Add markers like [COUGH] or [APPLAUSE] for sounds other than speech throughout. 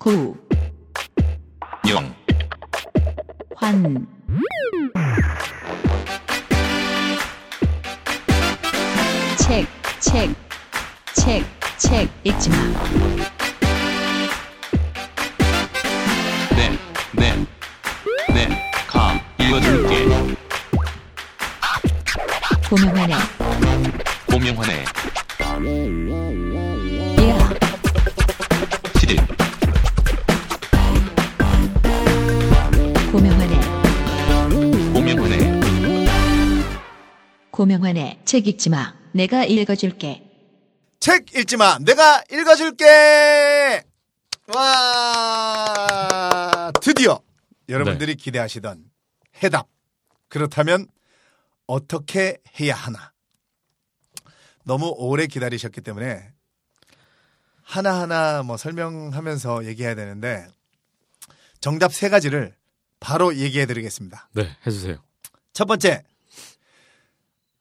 구, 영, 환, 책, 책, 책, 책 읽지 마. 네, 네, 네, 가, 읽어줄게. 고명환의 고명환의 고명환의 책 읽지 마. 내가 읽어줄게. 책 읽지 마. 내가 읽어줄게. 와, 드디어 여러분들이 기대하시던 해답. 그렇다면 어떻게 해야 하나? 너무 오래 기다리셨기 때문에 하나하나 뭐 설명하면서 얘기해야 되는데 정답 세 가지를 바로 얘기해 드리겠습니다. 네, 해주세요. 첫 번째,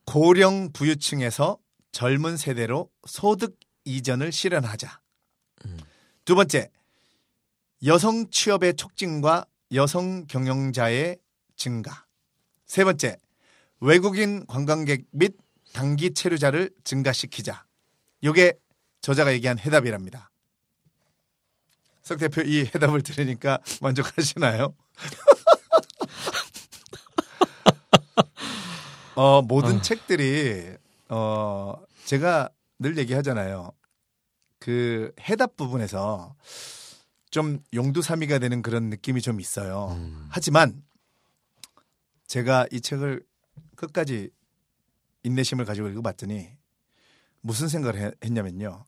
고령 부유층에서 젊은 세대로 소득 이전을 실현하자. 두 번째, 여성 취업의 촉진과 여성 경영자의 증가. 세 번째, 외국인 관광객 및 단기 체류자를 증가시키자. 요게 저자가 얘기한 해답이랍니다. 석 대표 이 해답을 들으니까 만족하시나요? [LAUGHS] 어, 모든 아. 책들이 어, 제가 늘 얘기하잖아요. 그 해답 부분에서 좀 용두사미가 되는 그런 느낌이 좀 있어요. 음. 하지만 제가 이 책을 끝까지 인내심을 가지고 읽어봤더니 무슨 생각을 해- 했냐면요.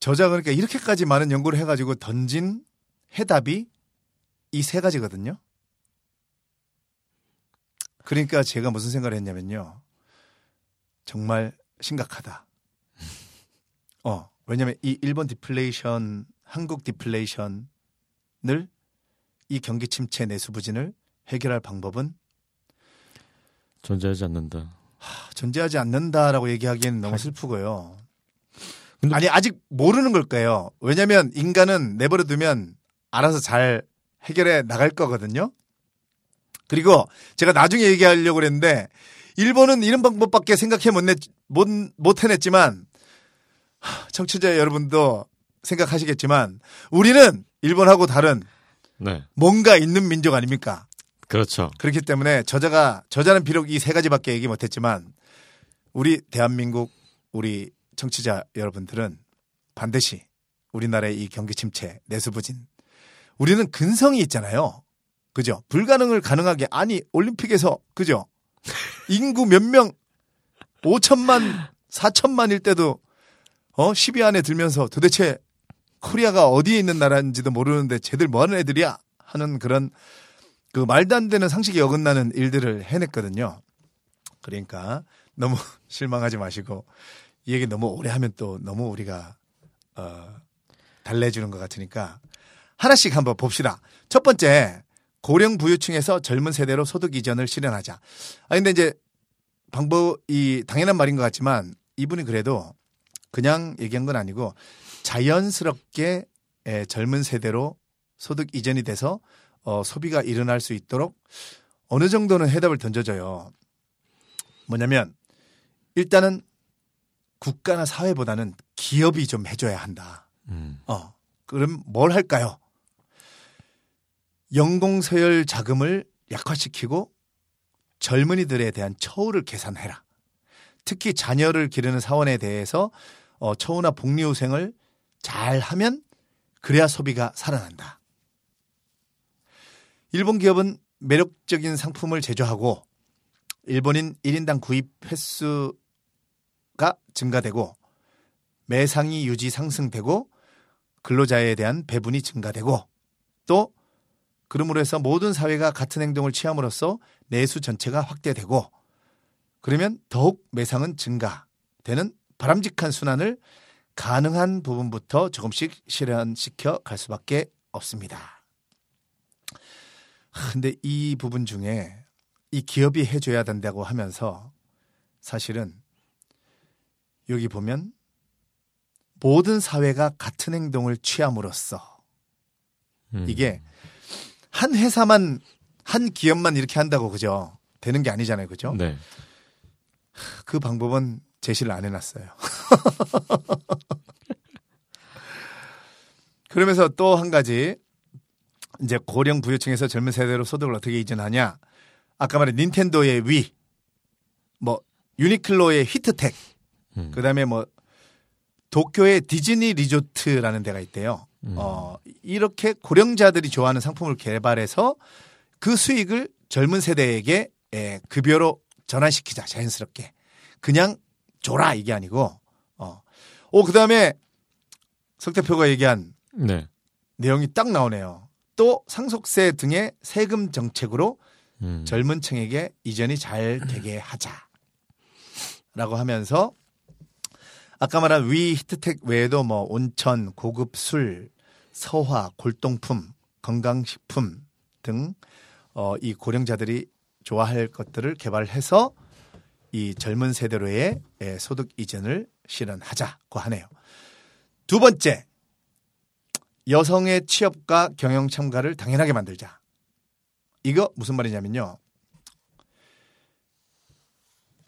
저자가 그러니까 이렇게까지 많은 연구를 해가지고 던진 해답이 이 세 가지거든요. 그러니까 제가 무슨 생각을 했냐면요. 정말 심각하다. [LAUGHS] 어, 왜냐면 이 일본 디플레이션, 한국 디플레이션을 이 경기 침체 내수 부진을 해결할 방법은 존재하지 않는다. 존재하지 않는다라고 얘기하기에는 너무 슬프고요. 아니 아직 모르는 걸 거예요. 왜냐하면 인간은 내버려 두면 알아서 잘 해결해 나갈 거거든요. 그리고 제가 나중에 얘기하려고 그랬는데 일본은 이런 방법밖에 생각해 못, 냈, 못, 못 해냈지만 하, 청취자 여러분도 생각하시겠지만 우리는 일본하고 다른 네, 뭔가 있는 민족 아닙니까? 그렇죠. 그렇기 때문에 저자가 저자는 비록 이 세 가지밖에 얘기 못했지만 우리 대한민국 우리 청취자 여러분들은 반드시 우리나라의 이 경기 침체 내수 부진 우리는 근성이 있잖아요. 그죠? 불가능을 가능하게 아니 올림픽에서 그죠? 인구 몇 명 5천만 4천만일 때도 어 10위 안에 들면서 도대체 코리아가 어디에 있는 나라인지도 모르는데 쟤들 뭐 하는 애들이야 하는 그런 그 말도 안 되는 상식이 어긋나는 일들을 해냈거든요. 그러니까 너무 [LAUGHS] 실망하지 마시고 이 얘기 너무 오래 하면 또 너무 우리가 어 달래주는 것 같으니까 하나씩 한번 봅시다. 첫 번째 고령 부유층에서 젊은 세대로 소득 이전을 실현하자. 아 근데 이제 방법 이 당연한 말인 것 같지만 이분이 그래도 그냥 얘기한 건 아니고 자연스럽게 에, 젊은 세대로 소득 이전이 돼서 어, 소비가 일어날 수 있도록 어느 정도는 해답을 던져줘요. 뭐냐면 일단은 국가나 사회보다는 기업이 좀 해줘야 한다. 음, 어, 그럼 뭘 할까요? 연공서열 자금을 약화시키고 젊은이들에 대한 처우를 개선해라. 특히 자녀를 기르는 사원에 대해서 어, 처우나 복리후생을 잘 하면 그래야 소비가 살아난다. 일본 기업은 매력적인 상품을 제조하고 일본인 1인당 구입 횟수가 증가되고 매상이 유지 상승되고 근로자에 대한 배분이 증가되고 또 그러므로 해서 모든 사회가 같은 행동을 취함으로써 내수 전체가 확대되고 그러면 더욱 매상은 증가되는 바람직한 순환을 가능한 부분부터 조금씩 실현시켜 갈 수밖에 없습니다. 근데 이 부분 중에 이 기업이 해줘야 된다고 하면서 사실은 여기 보면 모든 사회가 같은 행동을 취함으로써 음. 이게 한 회사만 한 기업만 이렇게 한다고 그죠? 되는 게 아니잖아요, 그죠? 네. 그 방법은 제시를 안 해놨어요. [LAUGHS] 그러면서 또 한 가지 이제 고령 부유층에서 젊은 세대로 소득을 어떻게 이전하냐? 아까 말한 닌텐도의 위, 뭐 유니클로의 히트텍, 음. 그다음에 뭐 도쿄의 디즈니 리조트라는 데가 있대요. 음. 어, 이렇게 고령자들이 좋아하는 상품을 개발해서 그 수익을 젊은 세대에게 예, 급여로 전환시키자 자연스럽게 그냥 줘라 이게 아니고 어, 오 그다음에 석 대표가 얘기한 네. 내용이 딱 나오네요. 또 상속세 등의 세금 정책으로 음. 젊은 층에게 이전이 잘 되게 하자. 라고 하면서 아까 말한 위 히트텍 외에도 뭐 온천, 고급 술, 서화, 골동품, 건강식품 등 어, 이 고령자들이 좋아할 것들을 개발해서 이 젊은 세대로의 예, 소득 이전을 실현하자고 하네요. 두 번째, 여성의 취업과 경영 참가를 당연하게 만들자. 이거 무슨 말이냐면요.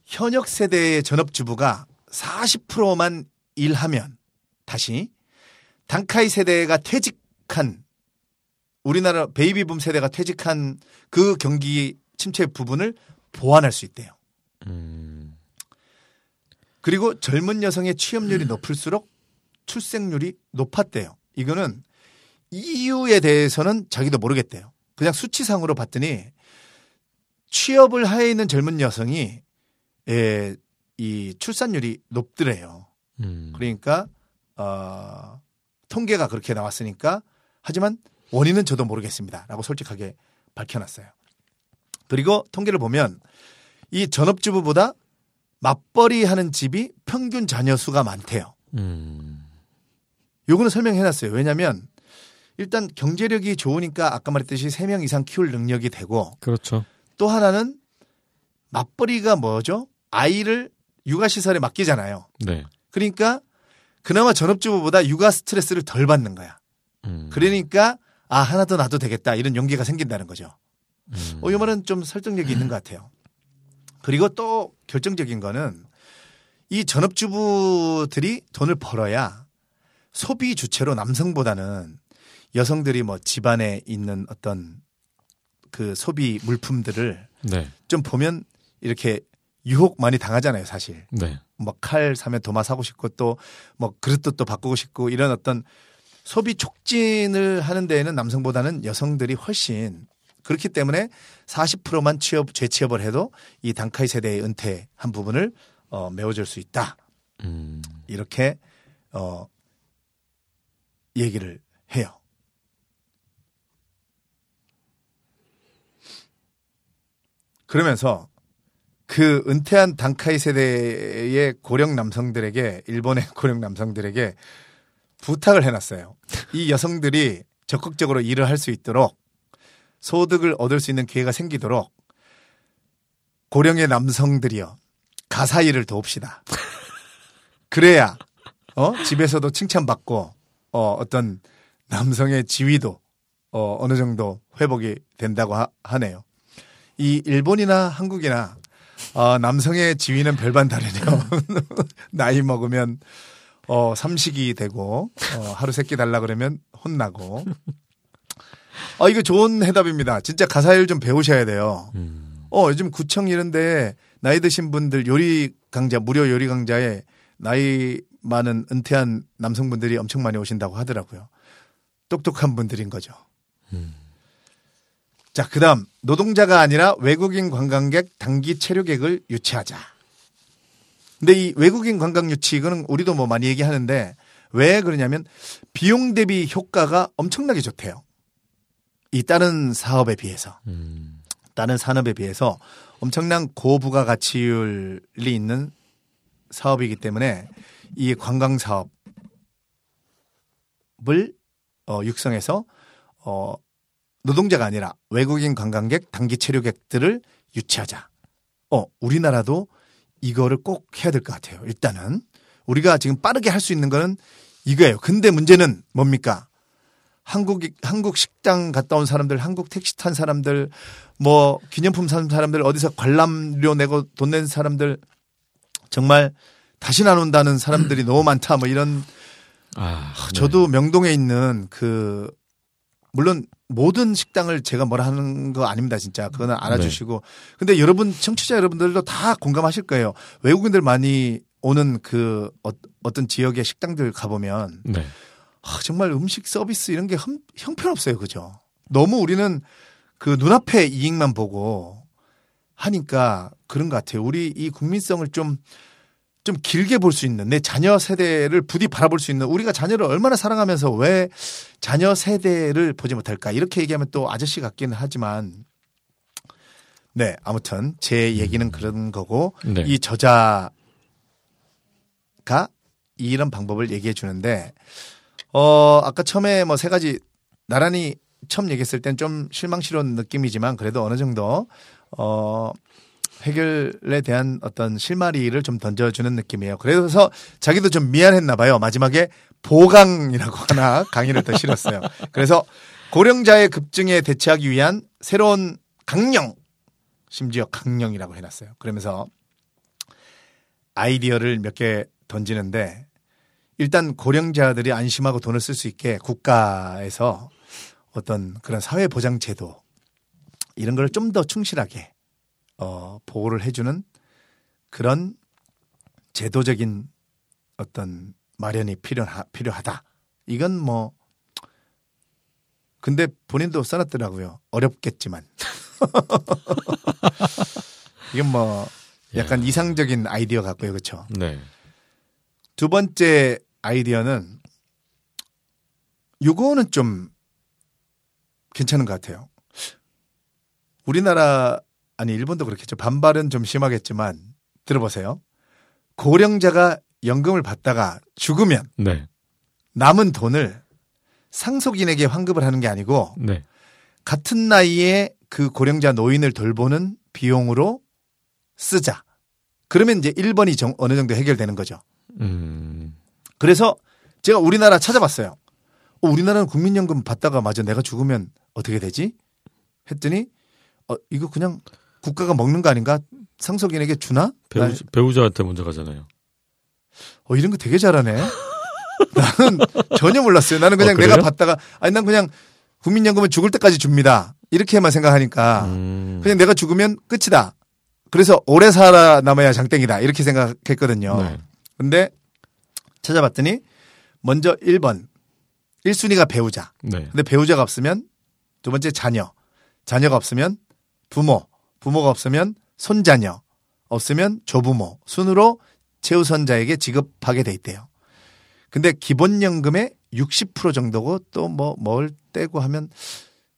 현역 세대의 전업주부가 40%만 일하면 다시 단카이 세대가 퇴직한 우리나라 베이비붐 세대가 퇴직한 그 경기 침체 부분을 보완할 수 있대요. 음. 그리고 젊은 여성의 취업률이 높을수록 출생률이 높았대요. 이거는 이유에 대해서는 자기도 모르겠대요. 그냥 수치상으로 봤더니 취업을 하에 있는 젊은 여성이 예, 이 출산율이 높더래요. 음. 그러니까 어, 통계가 그렇게 나왔으니까 하지만 원인은 저도 모르겠습니다라고 솔직하게 밝혀놨어요. 그리고 통계를 보면 이 전업주부보다 맞벌이 하는 집이 평균 자녀 수가 많대요. 음. 요거는 설명해놨어요. 왜냐하면 일단 경제력이 좋으니까 아까 말했듯이 3명 이상 키울 능력이 되고 그렇죠. 또 하나는 맞벌이가 뭐죠? 아이를 육아시설에 맡기잖아요. 네. 그러니까 그나마 전업주부보다 육아 스트레스를 덜 받는 거야. 음. 그러니까 아 하나 더 놔도 되겠다 이런 용기가 생긴다는 거죠. 음. 어, 이 말은 좀 설득력이 있는 것 같아요. 그리고 또 결정적인 거는 이 전업주부들이 돈을 벌어야 소비 주체로 남성보다는 여성들이 뭐 집안에 있는 어떤 그 소비 물품들을 네. 좀 보면 이렇게 유혹 많이 당하잖아요, 사실. 네. 뭐칼 사면 도마 사고 싶고 또 뭐 그릇도 또 바꾸고 싶고 이런 어떤 소비 촉진을 하는 데에는 남성보다는 여성들이 훨씬 그렇기 때문에 40%만 취업 재취업을 해도 이 단카이 세대의 은퇴 한 부분을 어 메워줄 수 있다. 음. 이렇게 어 얘기를 해요. 그러면서 그 은퇴한 단카이 세대의 고령 남성들에게 일본의 [LAUGHS] 고령 남성들에게 부탁을 해놨어요. 이 여성들이 적극적으로 일을 할 수 있도록 소득을 얻을 수 있는 기회가 생기도록 고령의 남성들이요 가사 일을 도웁시다. 그래야 어 집에서도 칭찬받고 어 어떤 남성의 지위도 어 어느 정도 회복이 된다고 하, 하네요. 이 일본이나 한국이나 어, 남성의 지위는 별반 다르네요. [LAUGHS] 나이 먹으면 어, 삼식이 되고 어, 하루 세끼 달라 그러면 혼나고. 아 이거 좋은 해답입니다. 진짜 가사일 좀 배우셔야 돼요. 음. 어 요즘 구청 이런데 나이 드신 분들 요리 강좌 무료 요리 강좌에 나이 많은 은퇴한 남성분들이 엄청 많이 오신다고 하더라고요. 똑똑한 분들인 거죠. 음. 자, 그 다음, 노동자가 아니라 외국인 관광객 단기 체류객을 유치하자. 근데 이 외국인 관광 유치, 이거는 우리도 뭐 많이 얘기하는데 왜 그러냐면 비용 대비 효과가 엄청나게 좋대요. 이 다른 사업에 비해서. 음. 다른 산업에 비해서 엄청난 고부가 가치율이 있는 사업이기 때문에 이 관광 사업을 어, 육성해서 어, 노동자가 아니라 외국인 관광객 단기 체류객들을 유치하자. 어, 우리나라도 이거를 꼭 해야 될 것 같아요. 일단은 우리가 지금 빠르게 할 수 있는 거는 이거예요. 근데 문제는 뭡니까? 한국 한국 식당 갔다 온 사람들, 한국 택시 탄 사람들, 뭐 기념품 산 사람들, 어디서 관람료 내고 돈 낸 사람들 정말 다시 안 온다는 사람들이 [LAUGHS] 너무 많다. 뭐 이런 아, 네. 저도 명동에 있는 그 물론 모든 식당을 제가 뭐라 하는 거 아닙니다 진짜. 그거는 알아주시고. 근데 여러분 청취자 여러분들도 다 공감하실 거예요. 외국인들 많이 오는 그 어, 어떤 지역의 식당들 가보면 네. 아, 정말 음식 서비스 이런 게 형, 형편없어요. 그죠? 너무 우리는 그 눈앞에 이익만 보고 하니까 그런 것 같아요. 우리 이 국민성을 좀 좀 길게 볼 수 있는 내 자녀 세대를 부디 바라볼 수 있는 우리가 자녀를 얼마나 사랑하면서 왜 자녀 세대를 보지 못할까 이렇게 얘기하면 또 아저씨 같기는 하지만 네 아무튼 제 얘기는 그런 거고 네. 이 저자가 이런 방법을 얘기해 주는데 어 아까 처음에 뭐 세 가지 나란히 처음 얘기했을 땐 좀 실망스러운 느낌이지만 그래도 어느 정도 어 해결에 대한 어떤 실마리를 좀 던져주는 느낌이에요. 그래서 자기도 좀 미안했나 봐요. 마지막에 보강이라고 [LAUGHS] 하나 강의를 더 실었어요. 그래서 고령자의 급증에 대처하기 위한 새로운 강령, 심지어 강령이라고 해놨어요. 그러면서 아이디어를 몇 개 던지는데 일단 고령자들이 안심하고 돈을 쓸 수 있게 국가에서 어떤 그런 사회보장제도 이런 걸 좀 더 충실하게 어, 보호를 해주는 그런 제도적인 어떤 마련이 필요하, 필요하다. 이건 뭐 근데 본인도 써놨더라고요. 어렵겠지만 [LAUGHS] 이건 뭐 약간 이상적인 아이디어 같고요, 그렇죠? 네. 두 번째 아이디어는 요거는 좀 괜찮은 것 같아요. 우리나라 아니 일본도 그렇겠죠. 반발은 좀 심하겠지만 들어보세요. 고령자가 연금을 받다가 죽으면 네. 남은 돈을 상속인에게 환급을 하는 게 아니고 네. 같은 나이에 그 고령자 노인을 돌보는 비용으로 쓰자. 그러면 이제 1번이 정, 어느 정도 해결되는 거죠. 음. 그래서 제가 우리나라 찾아봤어요. 어, 우리나라는 국민연금 받다가 마저 내가 죽으면 어떻게 되지? 했더니 어, 이거 그냥 국가가 먹는 거 아닌가? 상속인에게 주나? 배우, 나- 배우 자한테 먼저 가잖아요. 어, 이런 거 되게 잘하네. [LAUGHS] 나는 전혀 몰랐어요. 나는 그냥 어? 내가 받다가 아니 난 그냥 국민연금은 죽을 때까지 줍니다. 이렇게만 생각하니까 음. 그냥 내가 죽으면 끝이다. 그래서 오래 살아남아야 장땡이다. 이렇게 생각했거든요. 네. 근데 찾아봤더니 먼저 1번 1순위가 배우자. 네. 근데 배우자가 없으면 두 번째 자녀. 자녀가 없으면 부모. 부모가 없으면 손자녀. 없으면 조부모. 순으로 최우선자에게 지급하게 돼 있대요. 근데 기본연금의 60% 정도고 또 뭐 뭘 떼고 하면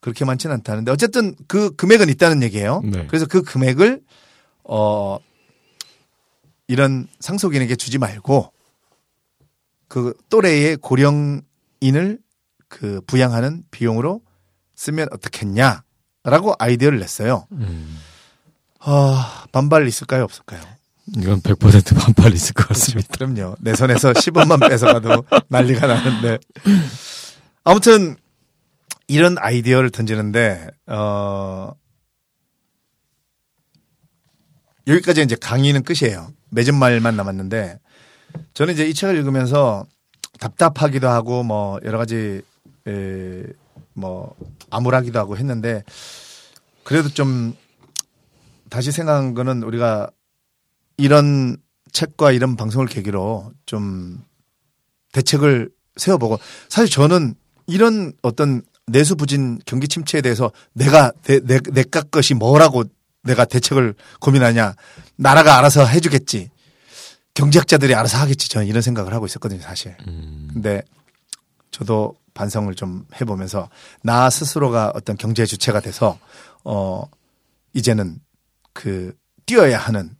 그렇게 많지는 않다는데 어쨌든 그 금액은 있다는 얘기예요. 네. 그래서 그 금액을 어 이런 상속인에게 주지 말고 그 또래의 고령인을 그 부양하는 비용으로 쓰면 어떻겠냐라고 아이디어를 냈어요. 음. 아, 반발 있을까요, 없을까요? 이건 100% 반발 있을 것 같습니다. 그럼요. 내 손에서 [LAUGHS] 10원만 뺏어가도 난리가 나는데. 아무튼 이런 아이디어를 던지는데 어 여기까지 이제 강의는 끝이에요. 맺은 말만 남았는데 저는 이제 이 책을 읽으면서 답답하기도 하고 뭐 여러 가지 에, 뭐 암울하기도 하고 했는데 그래도 좀 다시 생각한 거는 우리가 이런 책과 이런 방송을 계기로 좀 대책을 세워보고 사실 저는 이런 어떤 내수 부진 경기 침체에 대해서 내가 내, 내, 내가 것이 뭐라고 내가 대책을 고민하냐 나라가 알아서 해주겠지 경제학자들이 알아서 하겠지 저는 이런 생각을 하고 있었거든요 사실 음. 근데 저도 반성을 좀 해보면서 나 스스로가 어떤 경제 주체가 돼서 어 이제는 그 뛰어야 하는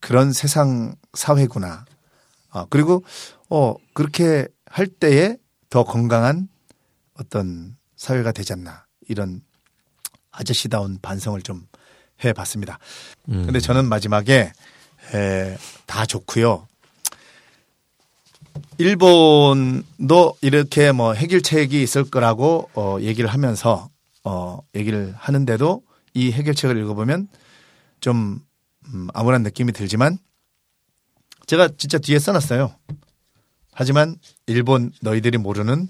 그런 세상 사회구나. 어 그리고 어 그렇게 할 때에 더 건강한 어떤 사회가 되지 않나 이런 아저씨다운 반성을 좀 해봤습니다. 음. 근데 저는 마지막에 에, 다 좋고요. 일본도 이렇게 뭐 해결책이 있을 거라고 어, 얘기를 하면서 어, 얘기를 하는데도 이 해결책을 읽어보면 좀 음, 암울한 느낌이 들지만 제가 진짜 뒤에 써놨어요. 하지만 일본 너희들이 모르는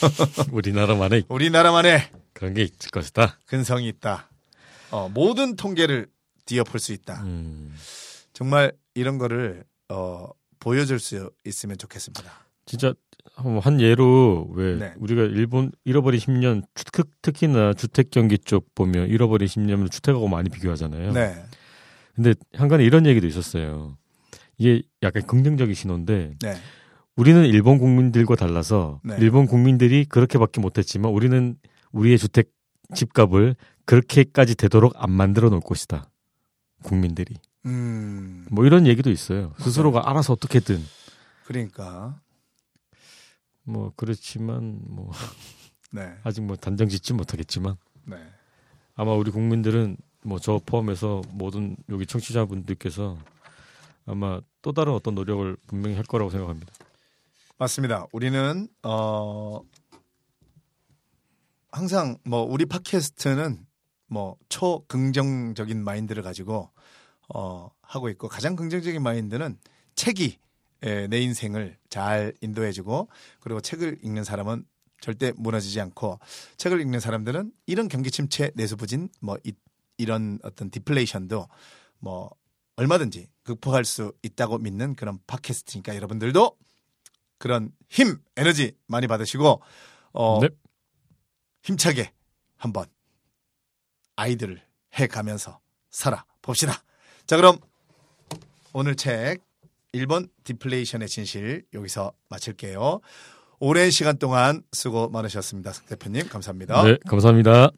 [LAUGHS] 우리나라만의 [LAUGHS] 우리나라만의 그런 게 있을 것이다. 근성이 있다. 어, 모든 통계를 뒤엎을 수 있다. 음, 정말 이런 거를 어, 보여줄 수 있으면 좋겠습니다. 진짜 한한 예로 왜 네. 우리가 일본 잃어버린 10년 특, 특히나 주택 경기 쪽 보면 잃어버린 10년을 주택하고 많이 비교하잖아요. 네, 근데 한간에 이런 얘기도 있었어요. 이게 약간 긍정적인 신호인데 네, 우리는 일본 국민들과 달라서 네. 일본 국민들이 그렇게밖에 못했지만 우리는 우리의 주택 집값을 그렇게까지 되도록 안 만들어 놓을 것이다. 국민들이 음, 뭐 이런 얘기도 있어요. 스스로가 알아서 어떻게든 그러니까 뭐 그렇지만 뭐 네, [LAUGHS] 아직 뭐 단정 짓지 못하겠지만 네, 아마 우리 국민들은 뭐 저 포함해서 모든 여기 청취자분들께서 아마 또 다른 어떤 노력을 분명히 할 거라고 생각합니다. 맞습니다. 우리는 어 항상 뭐 우리 팟캐스트는 뭐 초긍정적인 마인드를 가지고 어 하고 있고 가장 긍정적인 마인드는 책이 에, 내 인생을 잘 인도해주고 그리고 책을 읽는 사람은 절대 무너지지 않고 책을 읽는 사람들은 이런 경기 침체 내수 부진 뭐 이, 이런 어떤 디플레이션도 뭐 얼마든지 극복할 수 있다고 믿는 그런 팟캐스트니까 여러분들도 그런 힘, 에너지 많이 받으시고 어, 네. 힘차게 한번 아이들을 해 가면서 살아 봅시다. 자, 그럼 오늘 책 1번 디플레이션의 진실 여기서 마칠게요. 오랜 시간 동안 수고 많으셨습니다. 성 대표님 감사합니다. 네, 감사합니다.